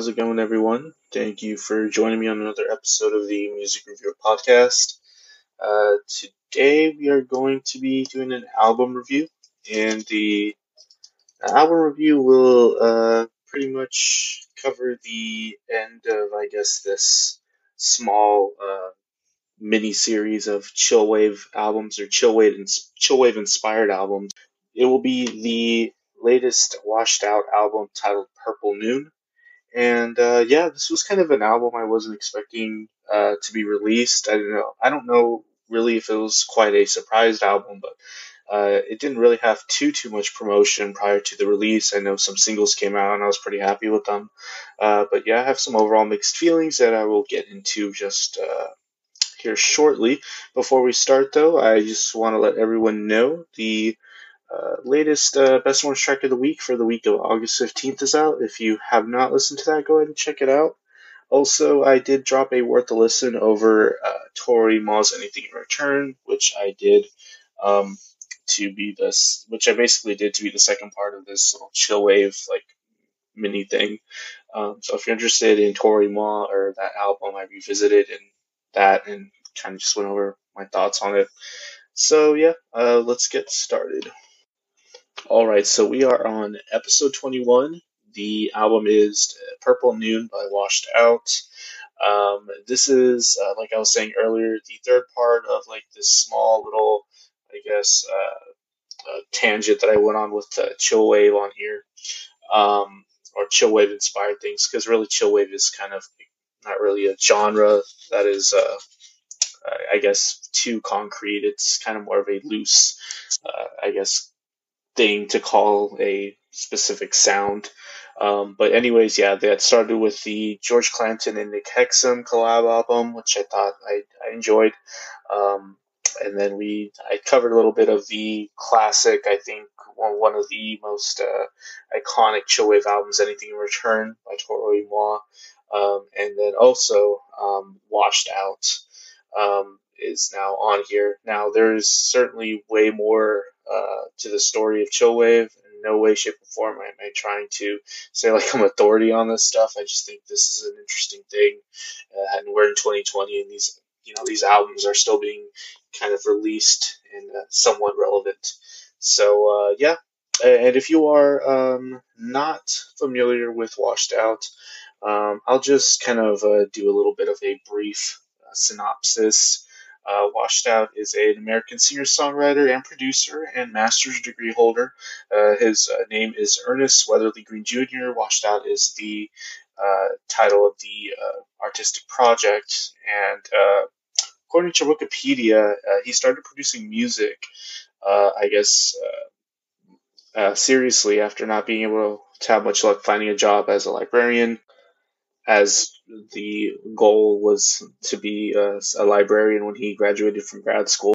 how's it going, everyone? Thank you for joining me on another episode of the Music Review Podcast. Uh, today we are going to be doing an album review, and the album review will uh, pretty much cover the end of, I guess, this small uh, mini series of chillwave albums or chillwave chillwave inspired albums. It will be the latest washed out album titled Purple Noon. And uh, yeah, this was kind of an album I wasn't expecting uh, to be released. I don't know. I don't know really if it was quite a surprised album, but uh, it didn't really have too too much promotion prior to the release. I know some singles came out, and I was pretty happy with them. Uh, but yeah, I have some overall mixed feelings that I will get into just uh, here shortly. Before we start, though, I just want to let everyone know the uh, latest uh, Best Orange Track of the Week for the week of August 15th is out. If you have not listened to that, go ahead and check it out. Also, I did drop a worth a listen over uh, Toro y Moi's Anything in Return, which I did um, to be this, which I basically did to be the second part of this little chill wave like mini thing. Um, so if you're interested in Toro y Moi or that album, I revisited and that and kind of just went over my thoughts on it. So yeah, uh, let's get started. All right, so we are on episode 21. The album is Purple Noon by Washed Out. Um, this is, uh, like I was saying earlier, the third part of like this small little, I guess, uh, uh, tangent that I went on with uh, Chillwave on here, um, or Chillwave inspired things, because really Chillwave is kind of not really a genre that is, uh, I guess, too concrete. It's kind of more of a loose, uh, I guess, thing to call a specific sound. Um, but anyways, yeah, that started with the George Clanton and Nick Hexum collab album, which I thought I, I enjoyed. Um, and then we I covered a little bit of the classic, I think one, one of the most uh, iconic chillwave albums, Anything in Return by Toro y Moi. Um, and then also um, Washed Out um, is now on here. Now there's certainly way more uh, to the story of Chillwave. In no way, shape, or form am I trying to say like I'm authority on this stuff. I just think this is an interesting thing, uh, and we're in 2020, and these you know these albums are still being kind of released and uh, somewhat relevant. So uh, yeah, and if you are um, not familiar with Washed Out, um, I'll just kind of uh, do a little bit of a brief synopsis. Uh, Washed Out is an American singer songwriter and producer and master's degree holder. Uh, his uh, name is Ernest Weatherly Greene Jr. Washed Out is the uh, title of the uh, artistic project. And uh, according to Wikipedia, he started producing music, I guess, seriously after not being able to have much luck finding a job as a librarian as the goal was to be a, a, librarian when he graduated from grad school.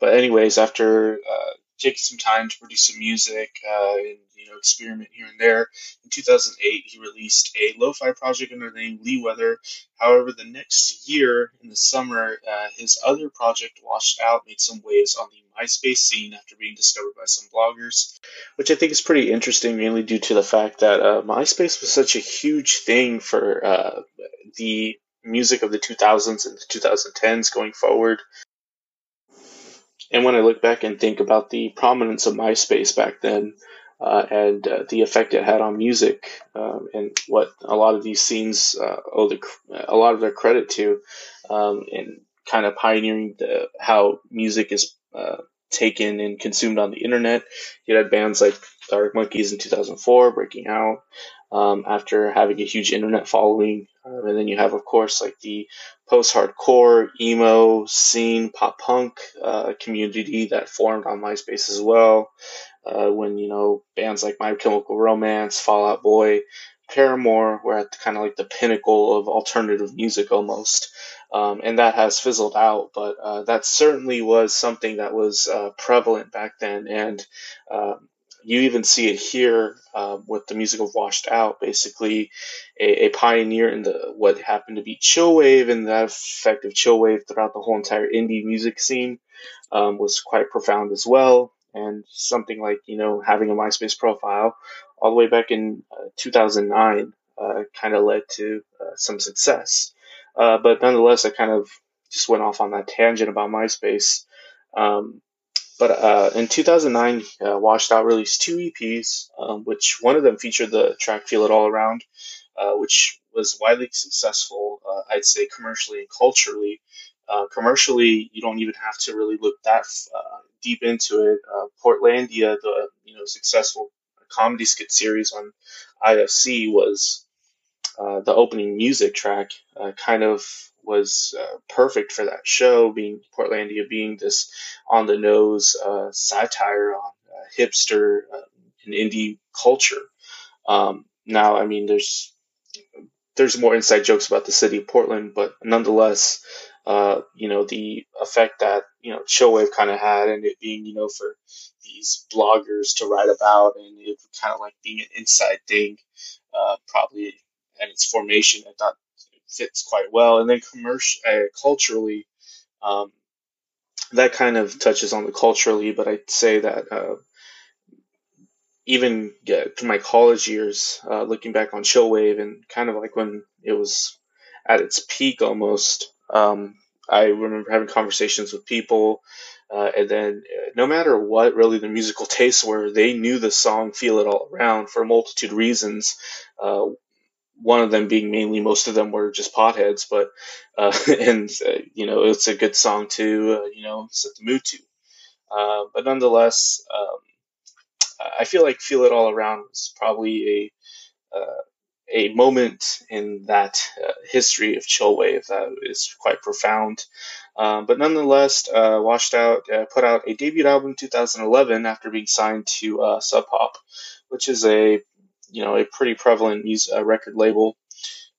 But anyways, after uh, taking some time to produce some music uh, and you know experiment here and there, in 2008 he released a lo-fi project under the name Lee Weather. However, the next year in the summer, uh, his other project, Washed Out, made some waves on the MySpace scene after being discovered by some bloggers, which I think is pretty interesting, mainly due to the fact that uh, MySpace was such a huge thing for uh, the music of the 2000s and the 2010s going forward. And when I look back and think about the prominence of MySpace back then uh, and uh, the effect it had on music um, and what a lot of these scenes uh, owe the, a lot of their credit to um, in kind of pioneering the, how music is uh, taken and consumed on the internet. You had bands like Arctic Monkeys in 2004 breaking out um, after having a huge internet following. Um, and then you have, of course, like the post-hardcore, emo, scene, pop punk uh, community that formed on MySpace as well. Uh, when you know bands like My Chemical Romance, Fall Out Boy, Paramore were at kind of like the pinnacle of alternative music almost. Um, and that has fizzled out, but uh, that certainly was something that was uh, prevalent back then. And um, you even see it here uh, with the music of Washed Out, basically a, a, pioneer in the what happened to be chillwave and that effect of chillwave throughout the whole entire indie music scene um, was quite profound as well. And something like you know having a MySpace profile all the way back in uh, 2009 uh, kind of led to uh, some success. Uh, but nonetheless, I kind of just went off on that tangent about MySpace. Um, but uh, in 2009, uh, Washed Out released two EPs, um, which one of them featured the track "Feel It All Around," which was widely successful, I'd say, commercially and culturally. Uh, commercially, you don't even have to really look that uh, deep into it. Portlandia, the you know successful comedy skit series on IFC, was the opening music track. kind of was uh, perfect for that show, being Portlandia being this on the nose uh, satire on uh, hipster uh, and indie culture. Um, now, I mean, there's there's more inside jokes about the city of Portland, but nonetheless, uh, you know, the effect that you know Chillwave kind of had, and it being you know for these bloggers to write about, and it kind of like being an inside thing, uh, probably at its formation. I thought it fits quite well. And then commercial, uh, culturally, um, that kind of touches on the culturally, but I'd say that uh, even yeah, through my college years, uh, looking back on Chillwave and kind of like when it was at its peak almost, um, I remember having conversations with people. Uh, and then, uh, no matter what really the musical tastes were, they knew the song "Feel It All Around" for a multitude of reasons. Uh, one of them being mainly most of them were just potheads, but uh, and uh, you know it's a good song to uh, you know set the mood to. But nonetheless, um, I feel like "Feel It All Around" was probably a a moment in that uh, history of chillwave that is quite profound. Um, but nonetheless, Washed Out put out a debut album in 2011 after being signed to Sub Pop, which is a you know a pretty prevalent music, uh, record label.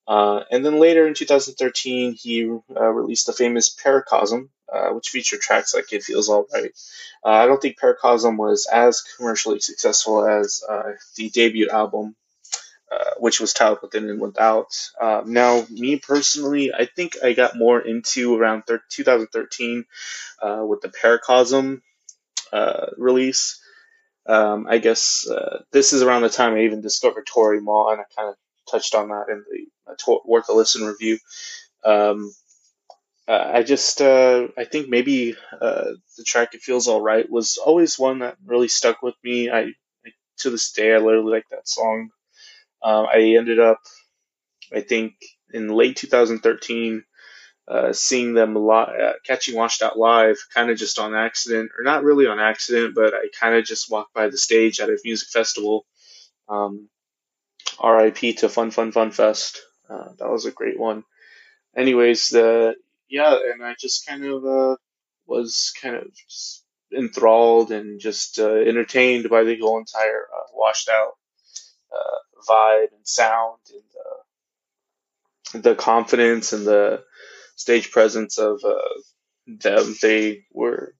Uh, and then later in 2013, he uh, released the famous Paracosm, uh, which featured tracks like "It Feels Alright." Uh, I don't think Paracosm was as commercially successful as uh, the debut album, which was titled "Within and Without." now, me personally, I think I got more into around 2013 with the Paracosm release. Um, I guess uh, this is around the time I even discovered Toro y Moi, and I kind of touched on that in the uh, to- Worth a Listen review. Um, uh, I just, uh, I think maybe uh, the track "It Feels Alright" was always one that really stuck with me. I, I to this day, I literally like that song. Um, I ended up, I think, in late 2013 uh, seeing them li- uh, catching Washed Out live, kind of just on accident, or not really on accident, but I kind of just walked by the stage at a music festival. Um, RIP to Fun Fun Fun Fest. Uh, that was a great one. Anyways, the yeah, and I just kind of uh, was kind of enthralled and just uh, entertained by the whole entire uh, Washed Out vibe and sound and the confidence and the stage presence of uh, them. They were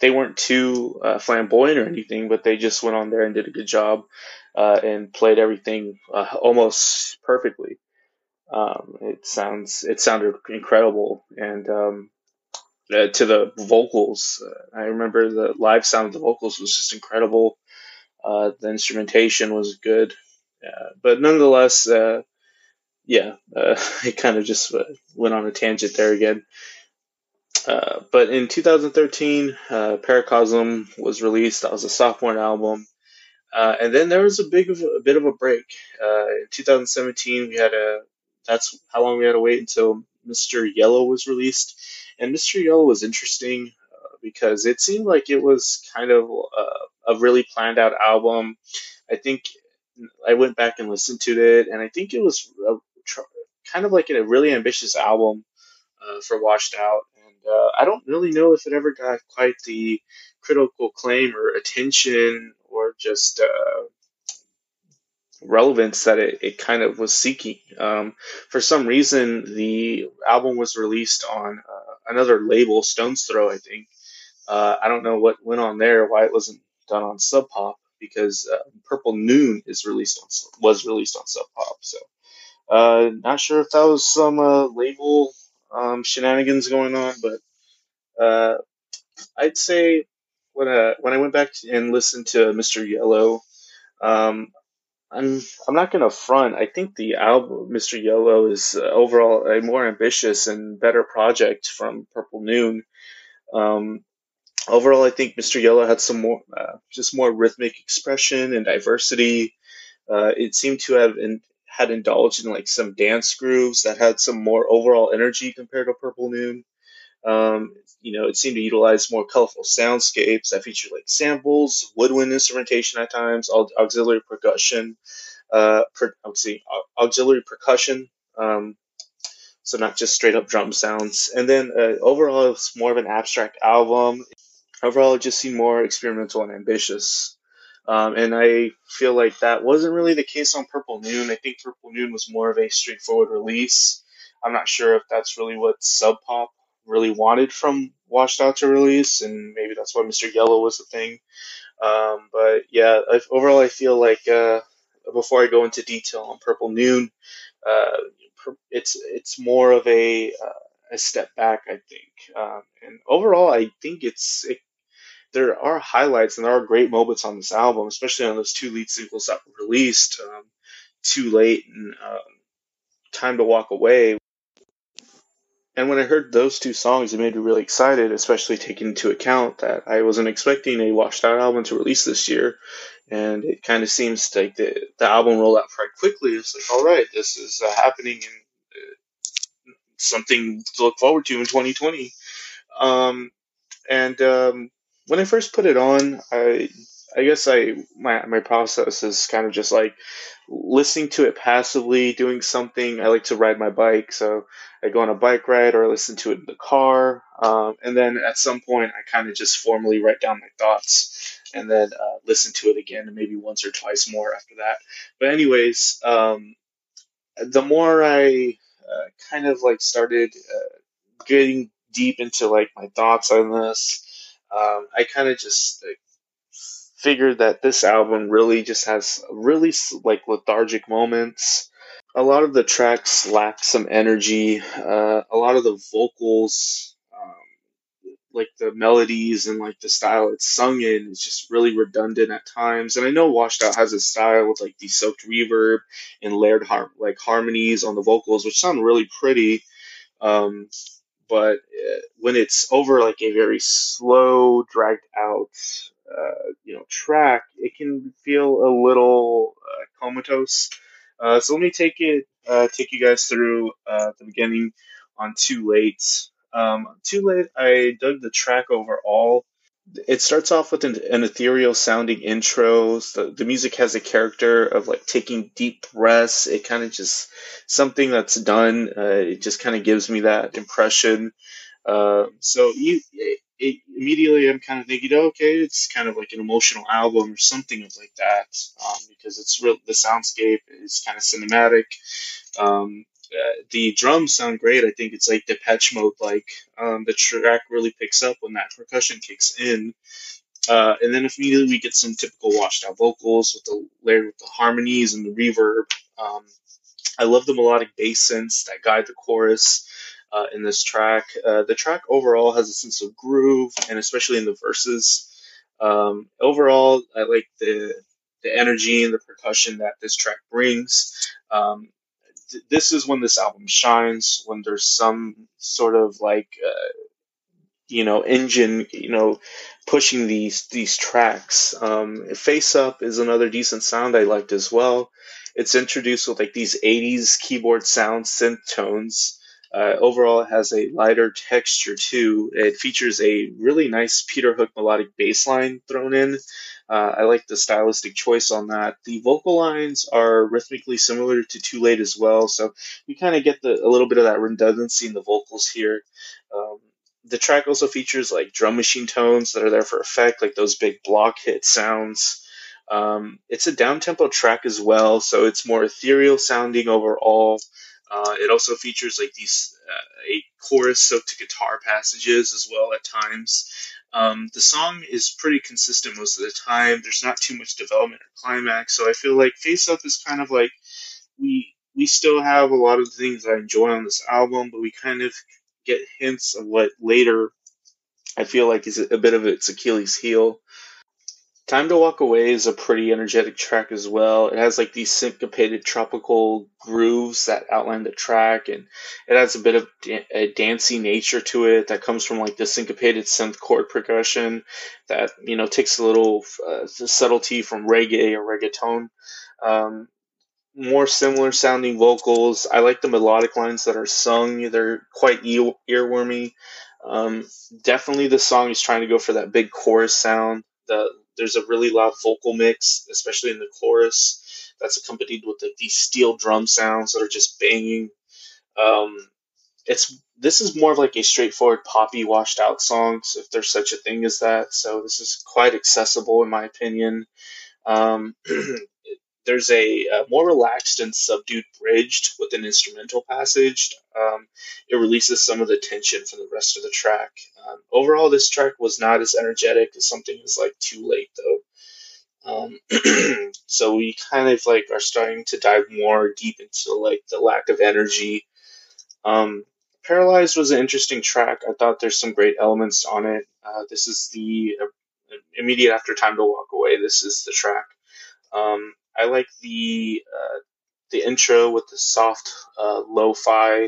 they weren't too uh, flamboyant or anything, but they just went on there and did a good job uh, and played everything uh, almost perfectly. Um, it sounds it sounded incredible, and um, uh, to the vocals, uh, I remember the live sound of the vocals was just incredible. the instrumentation was good, but nonetheless, yeah, uh, I kind of just uh, went on a tangent there again. Uh, but in 2013, uh, Paracosm was released. That was a sophomore album, uh, and then there was a big of a, a bit of a break. Uh, in 2017, we had a. That's how long we had to wait until Mr. Yellow was released, and Mr. Yellow was interesting because it seemed like it was kind of a really planned out album. I think I went back and listened to it, and I think it was kind of like a really ambitious album uh, for Washed Out. And uh, I don't really know if it ever got quite the critical acclaim or attention or just uh, relevance that it, it kind of was seeking. Um, for some reason, the album was released on uh, another label, Stones Throw, I think. Uh, I don't know what went on there, why it wasn't done on Sub Pop, because uh, Purple Noon is released on was released on Sub Pop. So uh, not sure if that was some uh, label um, shenanigans going on, but uh, I'd say when uh, when I went back and listened to Mr. Yellow, um, I'm I'm not gonna front. I think the album Mr. Yellow is uh, overall a more ambitious and better project from Purple Noon. Um, overall, I think Mr. Yellow had some more, uh, just more rhythmic expression and diversity. Uh, it seemed to have in, had indulged in like some dance grooves that had some more overall energy compared to Purple Noon. Um, you know, it seemed to utilize more colorful soundscapes that featured like samples, woodwind instrumentation at times, auxiliary percussion, uh, per, let's see, auxiliary percussion. Um, so not just straight up drum sounds. And then uh, overall, it's more of an abstract album. Overall, it just seemed more experimental and ambitious. Um, and I feel like that wasn't really the case on Purple Noon. I think Purple Noon was more of a straightforward release. I'm not sure if that's really what Sub Pop really wanted from Washed Out to release, and maybe that's why Mr. Yellow was the thing. Um, but yeah, overall, I feel like uh, before I go into detail on Purple Noon, uh, it's it's more of a uh, a step back, I think. Um, and overall, I think it's it, there are highlights and there are great moments on this album, especially on those two lead singles that were released, um, "Too Late" and um, "Time to Walk Away." And when I heard those two songs, it made me really excited, especially taking into account that I wasn't expecting a washed out album to release this year. And it kind of seems like the, the album rolled out quite quickly. It's like, all right, this is uh, happening and uh, something to look forward to in 2020. Um, and um, when I first put it on, I I guess I my my process is kind of just like listening to it passively, doing something. I like to ride my bike, so I go on a bike ride or I listen to it in the car. Um, and then at some point, I kind of just formally write down my thoughts and then uh, listen to it again and maybe once or twice more after that. But, anyways, um, the more I uh, kind of like started uh, getting deep into like my thoughts on this, um, I kind of just figured that this album really just has really like lethargic moments. A lot of the tracks lack some energy. Uh, a lot of the vocals, um, like the melodies and like the style it's sung in, is just really redundant at times. And I know Washed Out has a style with like the soaked reverb and layered har- like harmonies on the vocals, which sound really pretty. Um, but uh, when it's over like a very slow, dragged out uh, you know track, it can feel a little uh, comatose. Uh, so let me take it, uh, take you guys through uh, the beginning on Too Late. Um, Too Late, I dug the track overall. It starts off with an, an ethereal sounding intro. The, music has a character of like taking deep breaths. It kind of just something that's done. it just kind of gives me that impression. so you, it, immediately I'm kind of thinking, oh, okay, it's kind of like an emotional album or something like that, um, because it's real. The soundscape is kind of cinematic. Um, uh, the drums sound great. I think it's like Depeche Mode like. Um, the track really picks up when that percussion kicks in. Uh, and then immediately we get some typical washed out vocals with the layered with the harmonies and the reverb. Um, I love the melodic bass synths that guide the chorus uh, in this track. Uh, the track overall has a sense of groove, and especially in the verses. Um, overall, I like the the energy and the percussion that this track brings. Um, th- this is when this album shines. When there's some sort of like uh, you know engine you know pushing these these tracks um, face up is another decent sound i liked as well it's introduced with like these 80s keyboard sound synth tones uh, overall, it has a lighter texture too. It features a really nice Peter Hook melodic bass line thrown in. Uh, I like the stylistic choice on that. The vocal lines are rhythmically similar to Too Late as well, so you kind of get the, a little bit of that redundancy in the vocals here. Um, the track also features like drum machine tones that are there for effect, like those big block hit sounds. Um, it's a down tempo track as well, so it's more ethereal sounding overall. Uh, it also features like these uh, a chorus soaked to guitar passages as well at times. Um, the song is pretty consistent most of the time. There's not too much development or climax, so I feel like Face Up is kind of like we we still have a lot of things I enjoy on this album, but we kind of get hints of what later I feel like is a bit of its Achilles heel. Time to Walk Away is a pretty energetic track as well. It has like these syncopated tropical grooves that outline the track, and it has a bit of a dancey nature to it that comes from like the syncopated synth chord percussion that you know takes a little uh, subtlety from reggae or reggaeton. Um, more similar sounding vocals. I like the melodic lines that are sung. They're quite earwormy. Um, definitely, the song is trying to go for that big chorus sound. The there's a really loud vocal mix, especially in the chorus, that's accompanied with like these steel drum sounds that are just banging. Um, it's this is more of like a straightforward poppy washed out song, so if there's such a thing as that. So this is quite accessible in my opinion. Um, there's a, a, more relaxed and subdued bridge with an instrumental passage. Um, it releases some of the tension from the rest of the track. Um, overall, this track was not as energetic as something as like Too Late, though. Um, so we kind of like are starting to dive more deep into like the lack of energy. Um, Paralyzed was an interesting track. I thought there's some great elements on it. Uh, this is the uh, immediate after Time to Walk Away. This is the track. Um, I like the uh, the intro with the soft uh, lo-fi,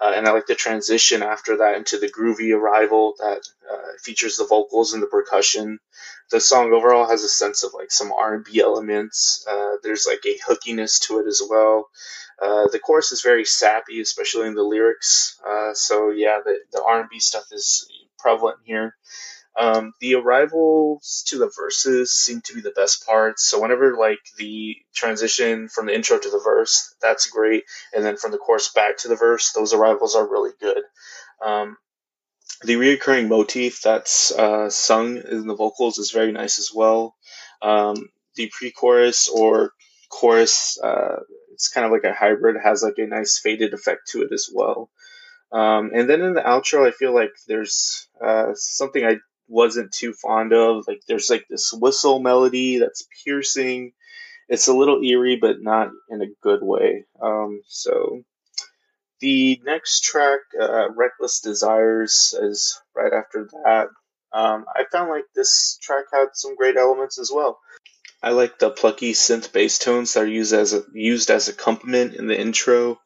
uh, and I like the transition after that into the groovy arrival that uh, features the vocals and the percussion. The song overall has a sense of like some R&B elements. Uh, there's like a hookiness to it as well. Uh, the chorus is very sappy, especially in the lyrics. so yeah, the, the R&B stuff is prevalent here. Um, the arrivals to the verses seem to be the best parts. So whenever like the transition from the intro to the verse, that's great, and then from the chorus back to the verse, those arrivals are really good. Um, the reoccurring motif that's uh, sung in the vocals is very nice as well. Um, the pre-chorus or chorus, uh, it's kind of like a hybrid, has like a nice faded effect to it as well. Um, and then in the outro, I feel like there's uh, something I wasn't too fond of. Like there's like this whistle melody that's piercing. It's a little eerie, but not in a good way. Um, so the next track, uh, "Reckless Desires," is right after that. Um, I found like this track had some great elements as well. I like the plucky synth bass tones that are used as a, used as accompaniment in the intro.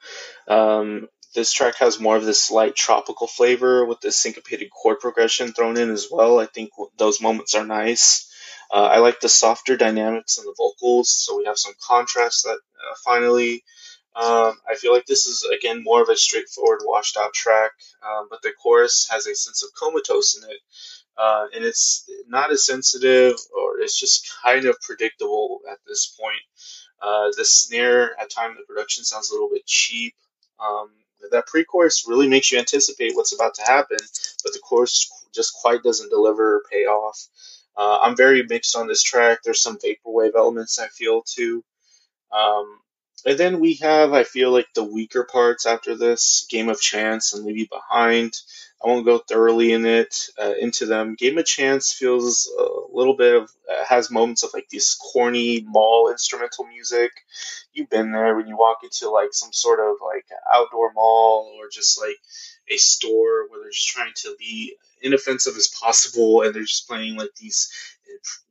Um, this track has more of this light tropical flavor with the syncopated chord progression thrown in as well. I think those moments are nice. Uh, I like the softer dynamics in the vocals, so we have some contrast that uh, finally. Um, I feel like this is again more of a straightforward, washed out track, um, but the chorus has a sense of comatose in it, uh, and it's not as sensitive or it's just kind of predictable at this point. Uh, the snare at times the production sounds a little bit cheap. Um, that pre-chorus really makes you anticipate what's about to happen, but the chorus just quite doesn't deliver or pay off. Uh, I'm very mixed on this track. There's some vaporwave elements I feel too. Um, and then we have, I feel like, the weaker parts after this Game of Chance and Leave You Behind. I won't go thoroughly in it uh, into them. Game of Chance feels a little bit of uh, has moments of like this corny mall instrumental music. You've been there when you walk into like some sort of like outdoor mall or just like a store where they're just trying to be inoffensive as possible and they're just playing like these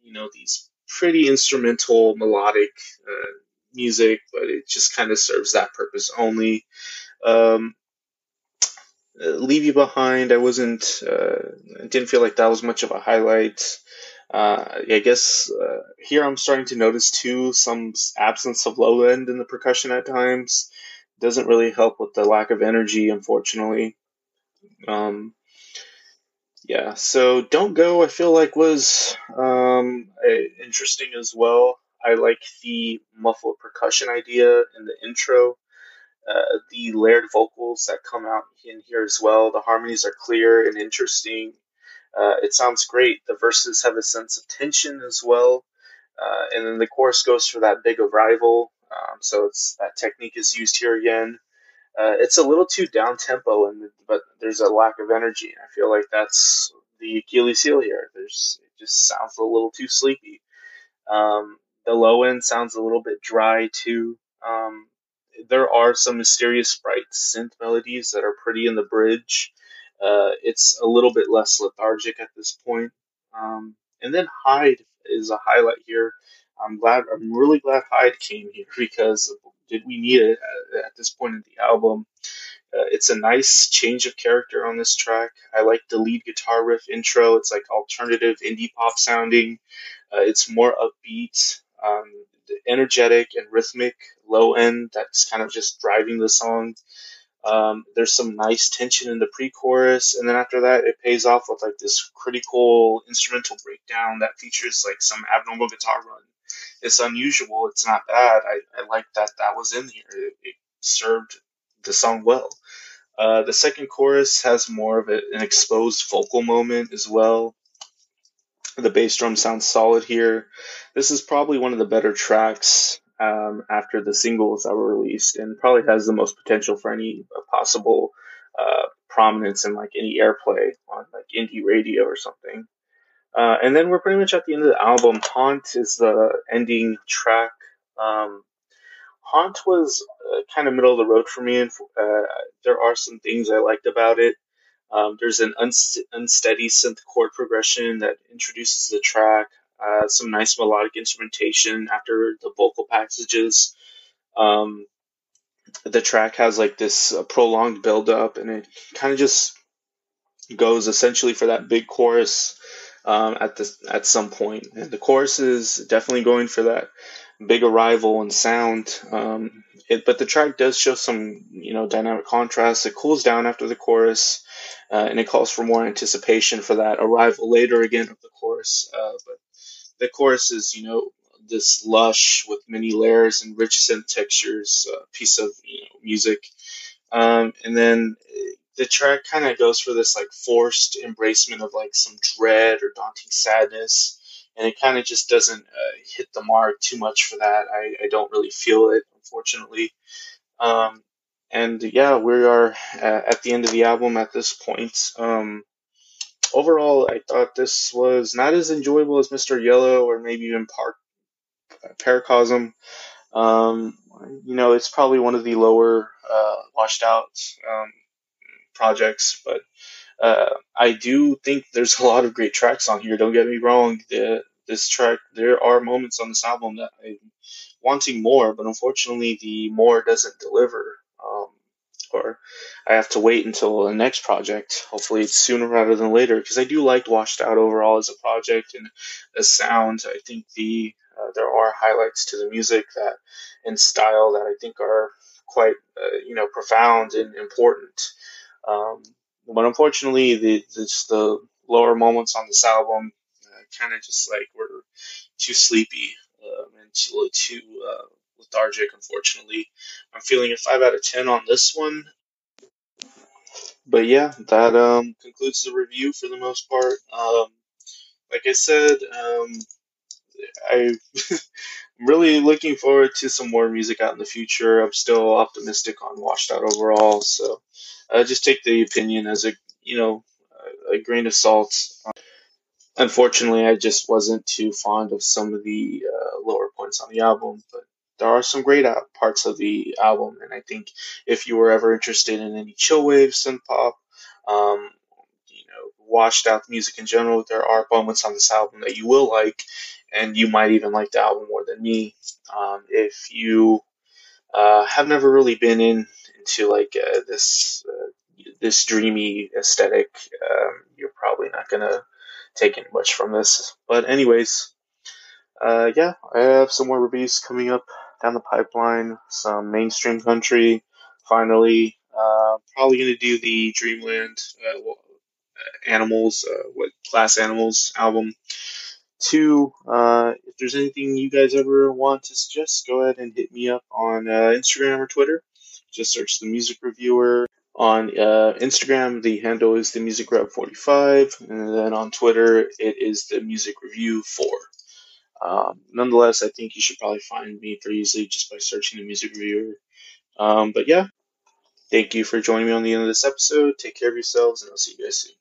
you know these pretty instrumental melodic uh, music, but it just kind of serves that purpose only. Um, leave You Behind, I wasn't, uh, didn't feel like that was much of a highlight. Uh, I guess uh, here I'm starting to notice too some absence of low end in the percussion at times. Doesn't really help with the lack of energy, unfortunately. Um, yeah, so Don't Go, I feel like was um, interesting as well. I like the muffled percussion idea in the intro. Uh, the layered vocals that come out in here as well. The harmonies are clear and interesting. Uh, it sounds great. The verses have a sense of tension as well. Uh, and then the chorus goes for that big arrival. Um, so it's that technique is used here again. Uh, it's a little too down tempo, and but there's a lack of energy. I feel like that's the Achilles heel here. There's it just sounds a little too sleepy. Um, the low end sounds a little bit dry too. Um, there are some mysterious sprite synth melodies that are pretty in the bridge. Uh, it's a little bit less lethargic at this point. Um, and then Hide is a highlight here. I'm glad. I'm really glad Hide came here because did we need it at, at this point in the album? Uh, it's a nice change of character on this track. I like the lead guitar riff intro. It's like alternative indie pop sounding. Uh, it's more upbeat, um, energetic and rhythmic. Low end that's kind of just driving the song. Um, there's some nice tension in the pre-chorus, and then after that, it pays off with like this critical instrumental breakdown that features like some abnormal guitar run. It's unusual. It's not bad. I, I like that that was in here. It, it served the song well. Uh, the second chorus has more of a, an exposed vocal moment as well. The bass drum sounds solid here. This is probably one of the better tracks um, after the singles that were released, and probably has the most potential for any possible uh, prominence in like any airplay on like indie radio or something. Uh, and then we're pretty much at the end of the album. Haunt is the ending track. Um, Haunt was uh, kind of middle of the road for me, and uh, there are some things I liked about it. Um, there's an unst- unsteady synth chord progression that introduces the track, uh, some nice melodic instrumentation after the vocal passages. Um, the track has like this uh, prolonged build up, and it kind of just goes essentially for that big chorus um, at the at some point. And the chorus is definitely going for that big arrival and sound. Um, it, but the track does show some you know dynamic contrast. It cools down after the chorus, uh, and it calls for more anticipation for that arrival later again of the chorus. Uh, but the chorus is you know this lush with many layers and rich synth textures uh, piece of you know, music. Um, and then the track kind of goes for this like forced embracement of like some dread or daunting sadness and it kind of just doesn't uh, hit the mark too much for that. I, I don't really feel it unfortunately. Um, and yeah we are at the end of the album at this point. Um, overall i thought this was not as enjoyable as mr yellow or maybe even park paracosm um, you know it's probably one of the lower uh, washed out um, projects, but uh, I do think there's a lot of great tracks on here. Don't get me wrong. The, this track, there are moments on this album that I'm wanting more, but unfortunately, the more doesn't deliver. Or I have to wait until the next project. Hopefully, it's sooner rather than later because I do like Washed Out overall as a project and a sound. I think the uh, there are highlights to the music that and style that I think are quite uh, you know profound and important. Um, but unfortunately, the the lower moments on this album uh, kind of just like were too sleepy um, and too, too uh, lethargic. Unfortunately, I'm feeling a five out of ten on this one. But yeah, that um, concludes the review for the most part. Um, like I said, um, I I'm really looking forward to some more music out in the future. I'm still optimistic on Washed Out overall, so uh, just take the opinion as a you know a grain of salt. unfortunately, I just wasn't too fond of some of the uh, lower points on the album, but there are some great parts of the album, and I think if you were ever interested in any chillwave synth pop, um, you know, washed out music in general, there are moments on this album that you will like, and you might even like the album more than me. Um, if you uh, have never really been in into like uh, this uh, this dreamy aesthetic, um, you're probably not gonna take in much from this. But anyways, uh, yeah, I have some more reviews coming up down the pipeline. Some mainstream country. Finally, uh, probably gonna do the Dreamland uh, Animals, what Glass Animals album. Two, uh, if there's anything you guys ever want to suggest, go ahead and hit me up on uh, Instagram or Twitter. Just search the music reviewer. On uh, Instagram, the handle is the music rev 45, and then on Twitter, it is the music review 4. Um, nonetheless, I think you should probably find me pretty easily just by searching the music reviewer. Um, but yeah, thank you for joining me on the end of this episode. Take care of yourselves, and I'll see you guys soon.